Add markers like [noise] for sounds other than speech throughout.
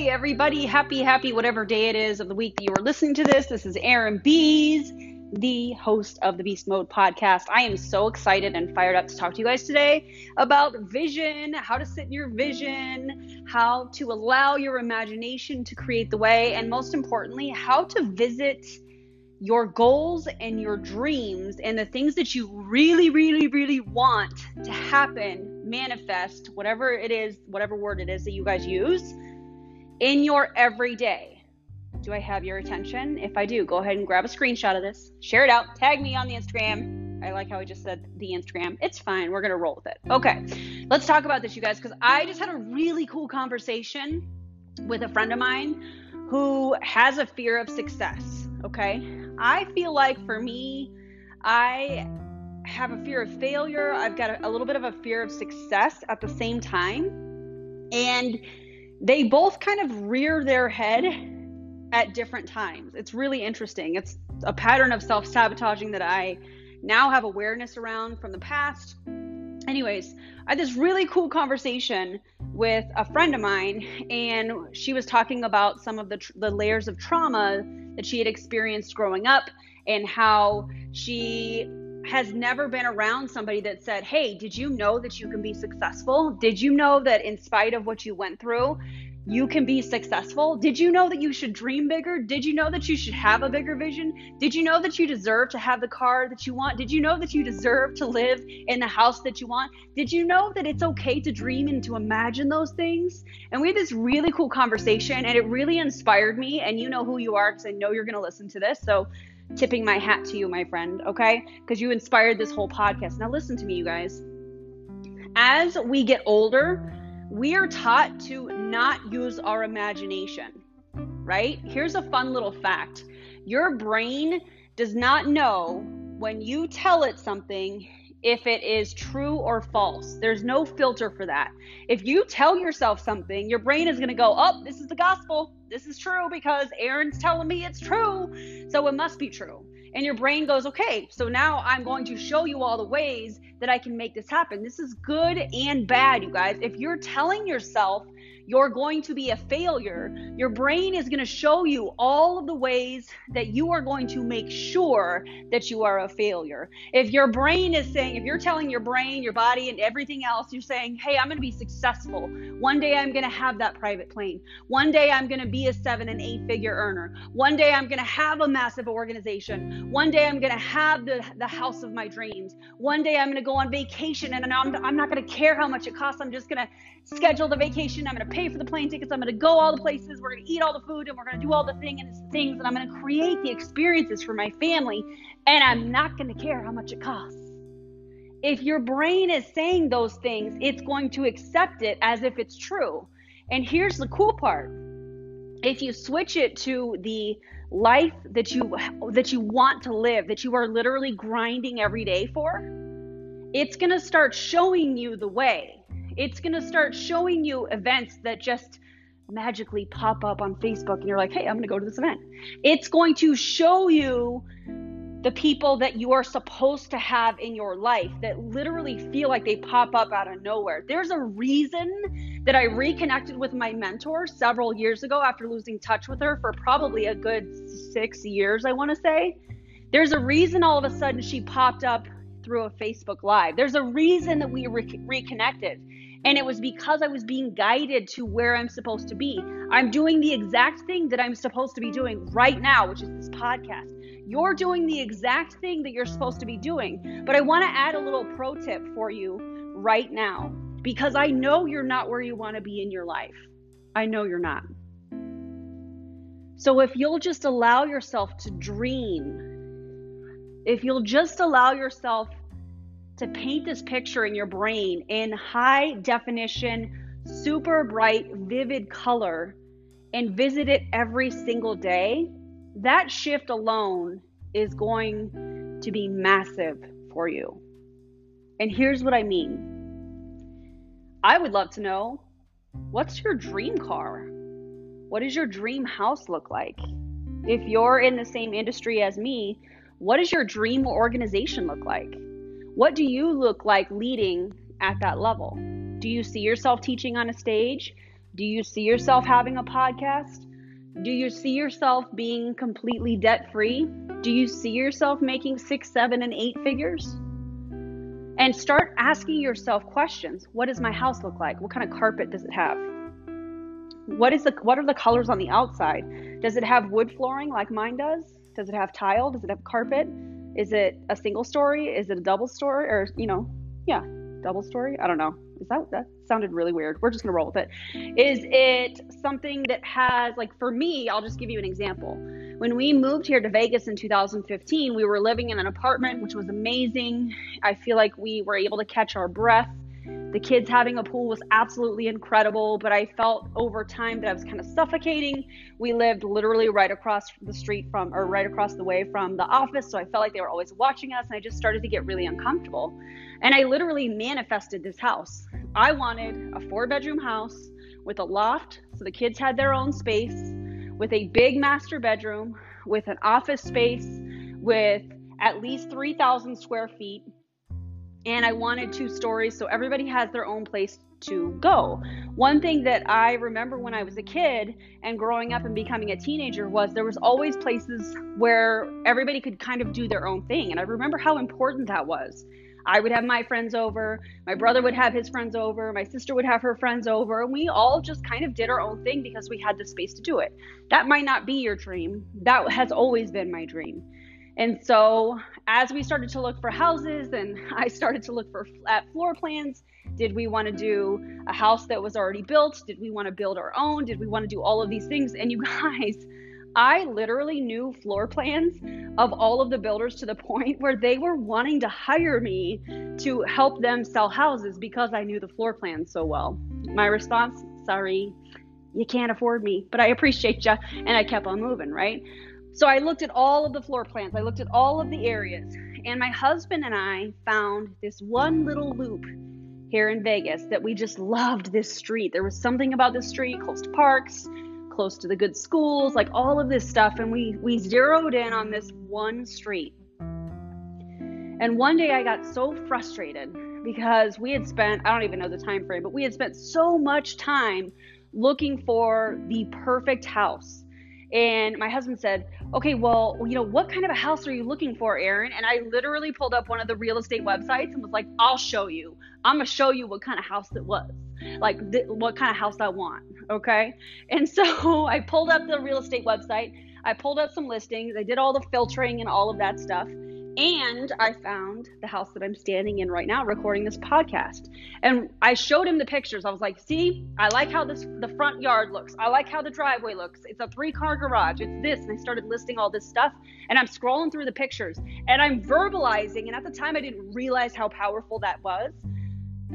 Hey, everybody, happy, happy, whatever day it is of the week that you are listening to this. This is Erin Biest, the host of the Biest Mode podcast. I am so excited and fired up to talk to you guys today about vision, how to sit in your vision, how to allow your imagination to create the way, and most importantly, how to visit your goals and your dreams and the things that you really, really, really want to happen, manifest, whatever it is, whatever word it is that you guys use in your everyday. Do I have your attention? If I do, go ahead and grab a screenshot of this, share it out, tag me on the Instagram. I like how I just said the Instagram. It's fine. We're going to roll with it. Okay. Let's talk about this, you guys, because I just had a really cool conversation with a friend of mine who has a fear of success. Okay. I feel like for me, I have a fear of failure. I've got a, a little bit of a fear of success at the same time. And they both kind of rear their head at different times. It's really interesting. It's a pattern of self sabotaging that I now have awareness around from the past. Anyways, I had this really cool conversation with a friend of mine, and she was talking about some of the, tr- the layers of trauma that she had experienced growing up and how she has never been around somebody that said, Hey, did you know that you can be successful? Did you know that in spite of what you went through, you can be successful? Did you know that you should dream bigger? Did you know that you should have a bigger vision? Did you know that you deserve to have the car that you want? Did you know that you deserve to live in the house that you want? Did you know that it's okay to dream and to imagine those things? And we had this really cool conversation and it really inspired me. And you know who you are because I know you're going to listen to this. So, tipping my hat to you, my friend, okay? Because you inspired this whole podcast. Now, listen to me, you guys. As we get older, we are taught to not use our imagination, right? Here's a fun little fact your brain does not know when you tell it something if it is true or false. There's no filter for that. If you tell yourself something, your brain is going to go, Oh, this is the gospel. This is true because Erin's telling me it's true. So it must be true. And your brain goes, Okay, so now I'm going to show you all the ways that I can make this happen. This is good and bad, you guys. If you're telling yourself you're going to be a failure, your brain is going to show you all of the ways that you are going to make sure that you are a failure. If your brain is saying, if you're telling your brain, your body, and everything else, you're saying, hey, I'm going to be successful. One day I'm going to have that private plane. One day I'm going to be a seven and eight figure earner. One day I'm going to have a massive organization. One day I'm going to have the, the house of my dreams. One day I'm going to go on vacation and I'm, I'm not going to care how much it costs. I'm just going to schedule the vacation. I'm going to pay for the plane tickets. I'm going to go all the places. We're going to eat all the food and we're going to do all the thing and things. And I'm going to create the experiences for my family. And I'm not going to care how much it costs. If your brain is saying those things, it's going to accept it as if it's true. And here's the cool part. If you switch it to the life that you that you want to live, that you are literally grinding every day for, it's going to start showing you the way it's going to start showing you events that just magically pop up on Facebook and you're like, hey, I'm going to go to this event. It's going to show you the people that you are supposed to have in your life that literally feel like they pop up out of nowhere. There's a reason that I reconnected with my mentor several years ago after losing touch with her for probably a good six years, I want to say. There's a reason all of a sudden she popped up through a Facebook Live. There's a reason that we re- reconnected. And it was because I was being guided to where I'm supposed to be. I'm doing the exact thing that I'm supposed to be doing right now, which is this podcast. You're doing the exact thing that you're supposed to be doing. But I want to add a little pro tip for you right now because I know you're not where you want to be in your life. I know you're not. So if you'll just allow yourself to dream, if you'll just allow yourself to paint this picture in your brain in high definition, super bright, vivid color and visit it every single day, that shift alone is going to be massive for you. And here's what I mean I would love to know what's your dream car? What does your dream house look like? If you're in the same industry as me, what does your dream organization look like? What do you look like leading at that level? Do you see yourself teaching on a stage? Do you see yourself having a podcast? Do you see yourself being completely debt free? Do you see yourself making six, seven, and eight figures? And start asking yourself questions. What does my house look like? What kind of carpet does it have? What is the what are the colors on the outside? Does it have wood flooring like mine does? Does it have tile? Does it have carpet? Is it a single story? Is it a double story? Or you know, yeah, double story? I don't know. Is that that sounded really weird? We're just gonna roll with it. Is it something that has like for me? I'll just give you an example. When we moved here to Vegas in 2015, we were living in an apartment, which was amazing. I feel like we were able to catch our breath the kids having a pool was absolutely incredible, but I felt over time that I was kind of suffocating. We lived literally right across the street from, or right across the way from the office, so I felt like they were always watching us, and I just started to get really uncomfortable. And I literally manifested this house. I wanted a four bedroom house with a loft, so the kids had their own space, with a big master bedroom, with an office space, with at least 3,000 square feet and I wanted two stories so everybody has their own place to go. One thing that I remember when I was a kid and growing up and becoming a teenager was there was always places where everybody could kind of do their own thing and I remember how important that was. I would have my friends over, my brother would have his friends over, my sister would have her friends over, and we all just kind of did our own thing because we had the space to do it. That might not be your dream. That has always been my dream. And so, as we started to look for houses and [laughs] I started to look for at floor plans, did we want to do a house that was already built? Did we want to build our own? Did we want to do all of these things? And you [laughs] guys, I literally knew floor plans of all of the builders to the point where they were wanting to hire me to help them sell houses because I knew the floor plans so well. My response, sorry, you can't afford me, but I appreciate you. And I kept on moving, right? So I looked at all of the floor plans, I looked at all of the areas, and my husband and I found this one little loop here in Vegas that we just loved this street. There was something about this street close to parks, close to the good schools, like all of this stuff and we we zeroed in on this one street. And one day I got so frustrated because we had spent I don't even know the time frame, but we had spent so much time looking for the perfect house. And my husband said, okay, well, you know, what kind of a house are you looking for, Erin? And I literally pulled up one of the real estate websites and was like, I'll show you. I'm going to show you what kind of house it was, like th- what kind of house I want. Okay. And so [laughs] I pulled up the real estate website. I pulled up some listings. I did all the filtering and all of that stuff. And I found the house that I'm standing in right now recording this podcast. And I showed him the pictures. I was like, see, I like how this the front yard looks. I like how the driveway looks. It's a three-car garage. It's this. And I started listing all this stuff. And I'm scrolling through the pictures and I'm verbalizing. And at the time I didn't realize how powerful that was.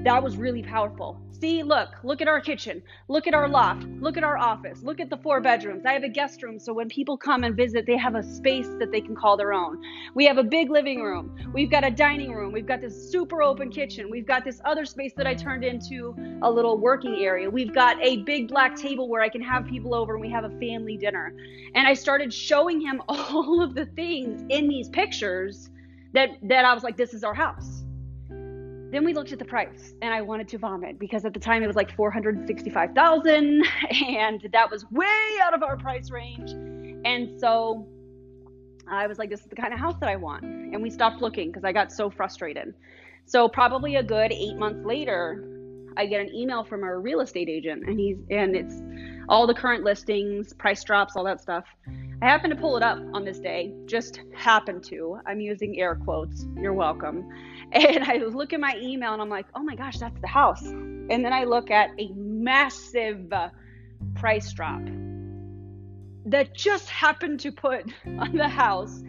That was really powerful. See, look, look at our kitchen. Look at our loft. Look at our office. Look at the four bedrooms. I have a guest room, so when people come and visit, they have a space that they can call their own. We have a big living room. We've got a dining room. We've got this super open kitchen. We've got this other space that I turned into a little working area. We've got a big black table where I can have people over and we have a family dinner. And I started showing him [laughs] all of the things in these pictures that that I was like, this is our house then we looked at the price and I wanted to vomit because at the time it was like 465,000 [laughs] and that was way out of our price range. And so I was like this is the kind of house that I want. And we stopped looking because I got so frustrated. So probably a good 8 months later, I get an email from our real estate agent and he's and it's all the current listings, price drops, all that stuff. I happened to pull it up on this day, just happened to. I'm using air quotes. You're welcome. [laughs] And I look at my email and I'm like, oh my gosh, that's the house. And then I look at a massive uh, price drop that just happened to put [laughs] on the house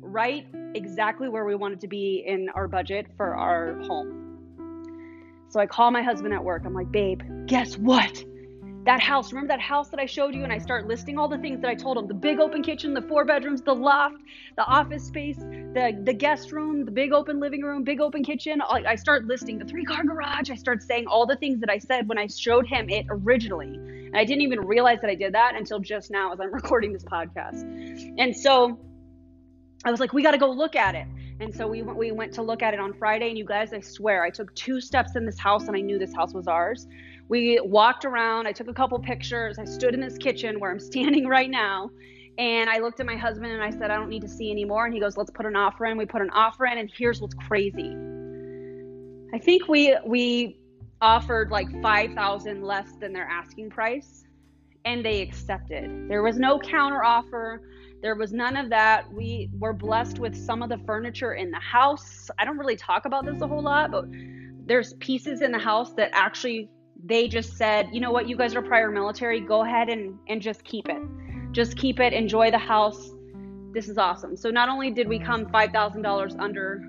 right exactly where we wanted to be in our budget for our home. So I call my husband at work. I'm like, babe, guess what? That house. Remember that house that i showed you and i start listing all the things that i told him the big open kitchen the four bedrooms the loft the office space the the guest room the big open living room big open kitchen. I start listing the three car garage. I start saying all the things that i said when i showed him it originally. And i didn't even realize that i did that until just now as i'm [laughs] recording this podcast. And so i was like we got to go look at it. And so we went, we went to look at it on Friday. And you guys, I swear, I took two steps in this house and I knew this house was ours. We walked around. I took a couple pictures. I stood in this kitchen where I'm [laughs] standing right now. And I looked at my husband and I said, I don't need to see anymore. And he goes, Let's put an offer in. We put an offer in. And here's what's crazy. I think we we offered like 5000 less than their asking price and they accepted. There was no counter offer. There was none of that. We were blessed with some of the furniture in the house. I don't really talk about this a whole lot, but there's pieces in the house that actually they just said, you know what, you guys are prior military, go ahead and, and just keep it. Just keep it, enjoy the house. This is awesome. So not only did we come $5,000 under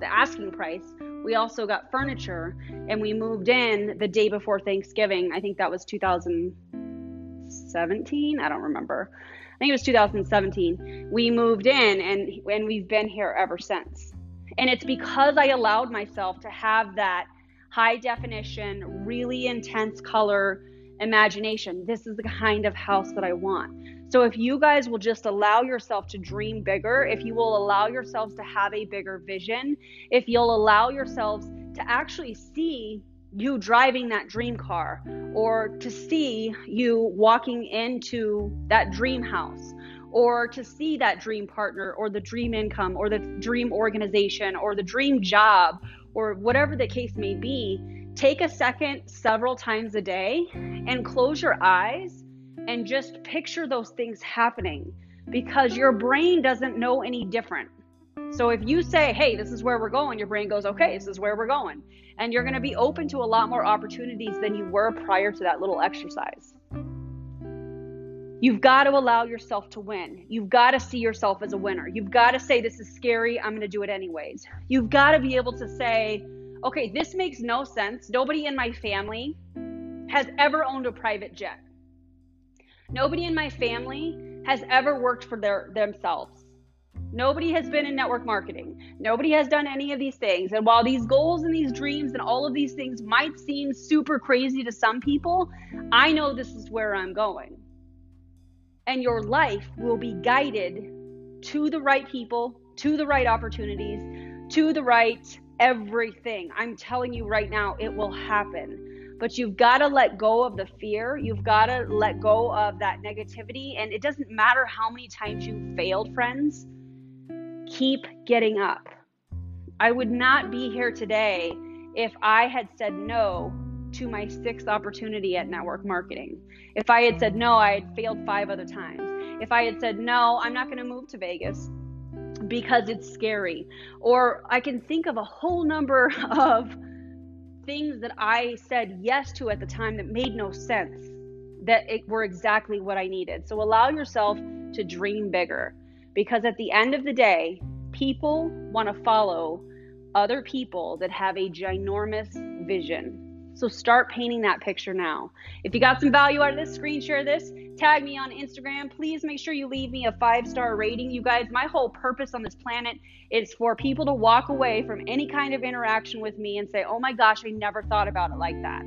the asking price, we also got furniture and we moved in the day before Thanksgiving. I think that was 2017. I don't remember. I think it was 2017. We moved in and and we've been here ever since. And it's because I allowed myself to have that high definition, really intense color imagination. This is the kind of house that I want. So if you guys will just allow yourself to dream bigger, if you will allow yourselves to have a bigger vision, if you'll allow yourselves to actually see you driving that dream car or to see you walking into that dream house or to see that dream partner or the dream income or the dream organization or the dream job or whatever the case may be, take a second several times a day and close your eyes and just picture those things happening because your brain doesn't know any different. So if you say, hey, this is where we're going, your brain goes, okay, this is where we're going. And you're going to be open to a lot more opportunities than you were prior to that little exercise. You've got to allow yourself to win. You've got to see yourself as a winner. You've got to say, this is scary. I'm going to do it anyways. You've got to be able to say, okay, this makes no sense. Nobody in my family has ever owned a private jet. Nobody in my family has ever worked for their themselves. Nobody has been in network marketing. Nobody has done any of these things. And while these goals and these dreams and all of these things might seem super crazy to some people, I know this is where I'm going. And your life will be guided to the right people, to the right opportunities, to the right everything. I'm telling you right now, it will happen but you've got to let go of the fear. You've got to let go of that negativity. And it doesn't matter how many times you failed, friends, keep getting up. I would not be here today if I had said no to my sixth opportunity at network marketing. If I had said no, I had failed five other times. If I had said no, I'm not going to move to Vegas because it's scary. Or I can think of a whole number [laughs] of things that I said yes to at the time that made no sense, that it were exactly what I needed. So allow yourself to dream bigger because at the end of the day, people want to follow other people that have a ginormous vision. So start painting that picture now. If you got some value out of this, screen share this, tag me on Instagram. Please make sure you leave me a five star rating. You guys, my whole purpose on this planet is for people to walk away from any kind of interaction with me and say, oh my gosh, I never thought about it like that.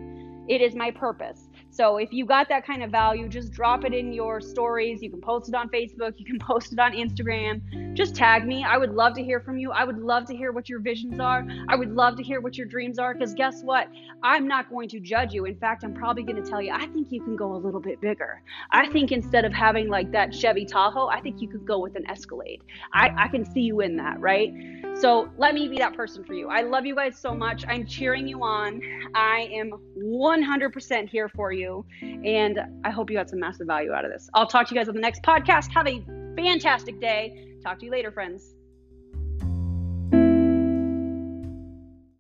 It is my purpose. So if you got that kind of value, just drop it in your stories. You can post it on Facebook, you can [laughs] post it on Instagram. Just tag me. I would love to hear from you. I would love to hear what your visions are. I would love to hear what your dreams are because guess what? I'm not going to judge you. In fact, I'm probably going to tell you, I think you can go a little bit bigger. I think instead of having like that Chevy Tahoe, I think you could go with an Escalade. I, I can see you in that, right? So let me be that person for you. I love you guys so much. I'm cheering you on. I am 100% here for you. And I hope you got some massive value out of this. I'll talk to you guys on the next podcast. Have a fantastic day. Talk to you later, friends.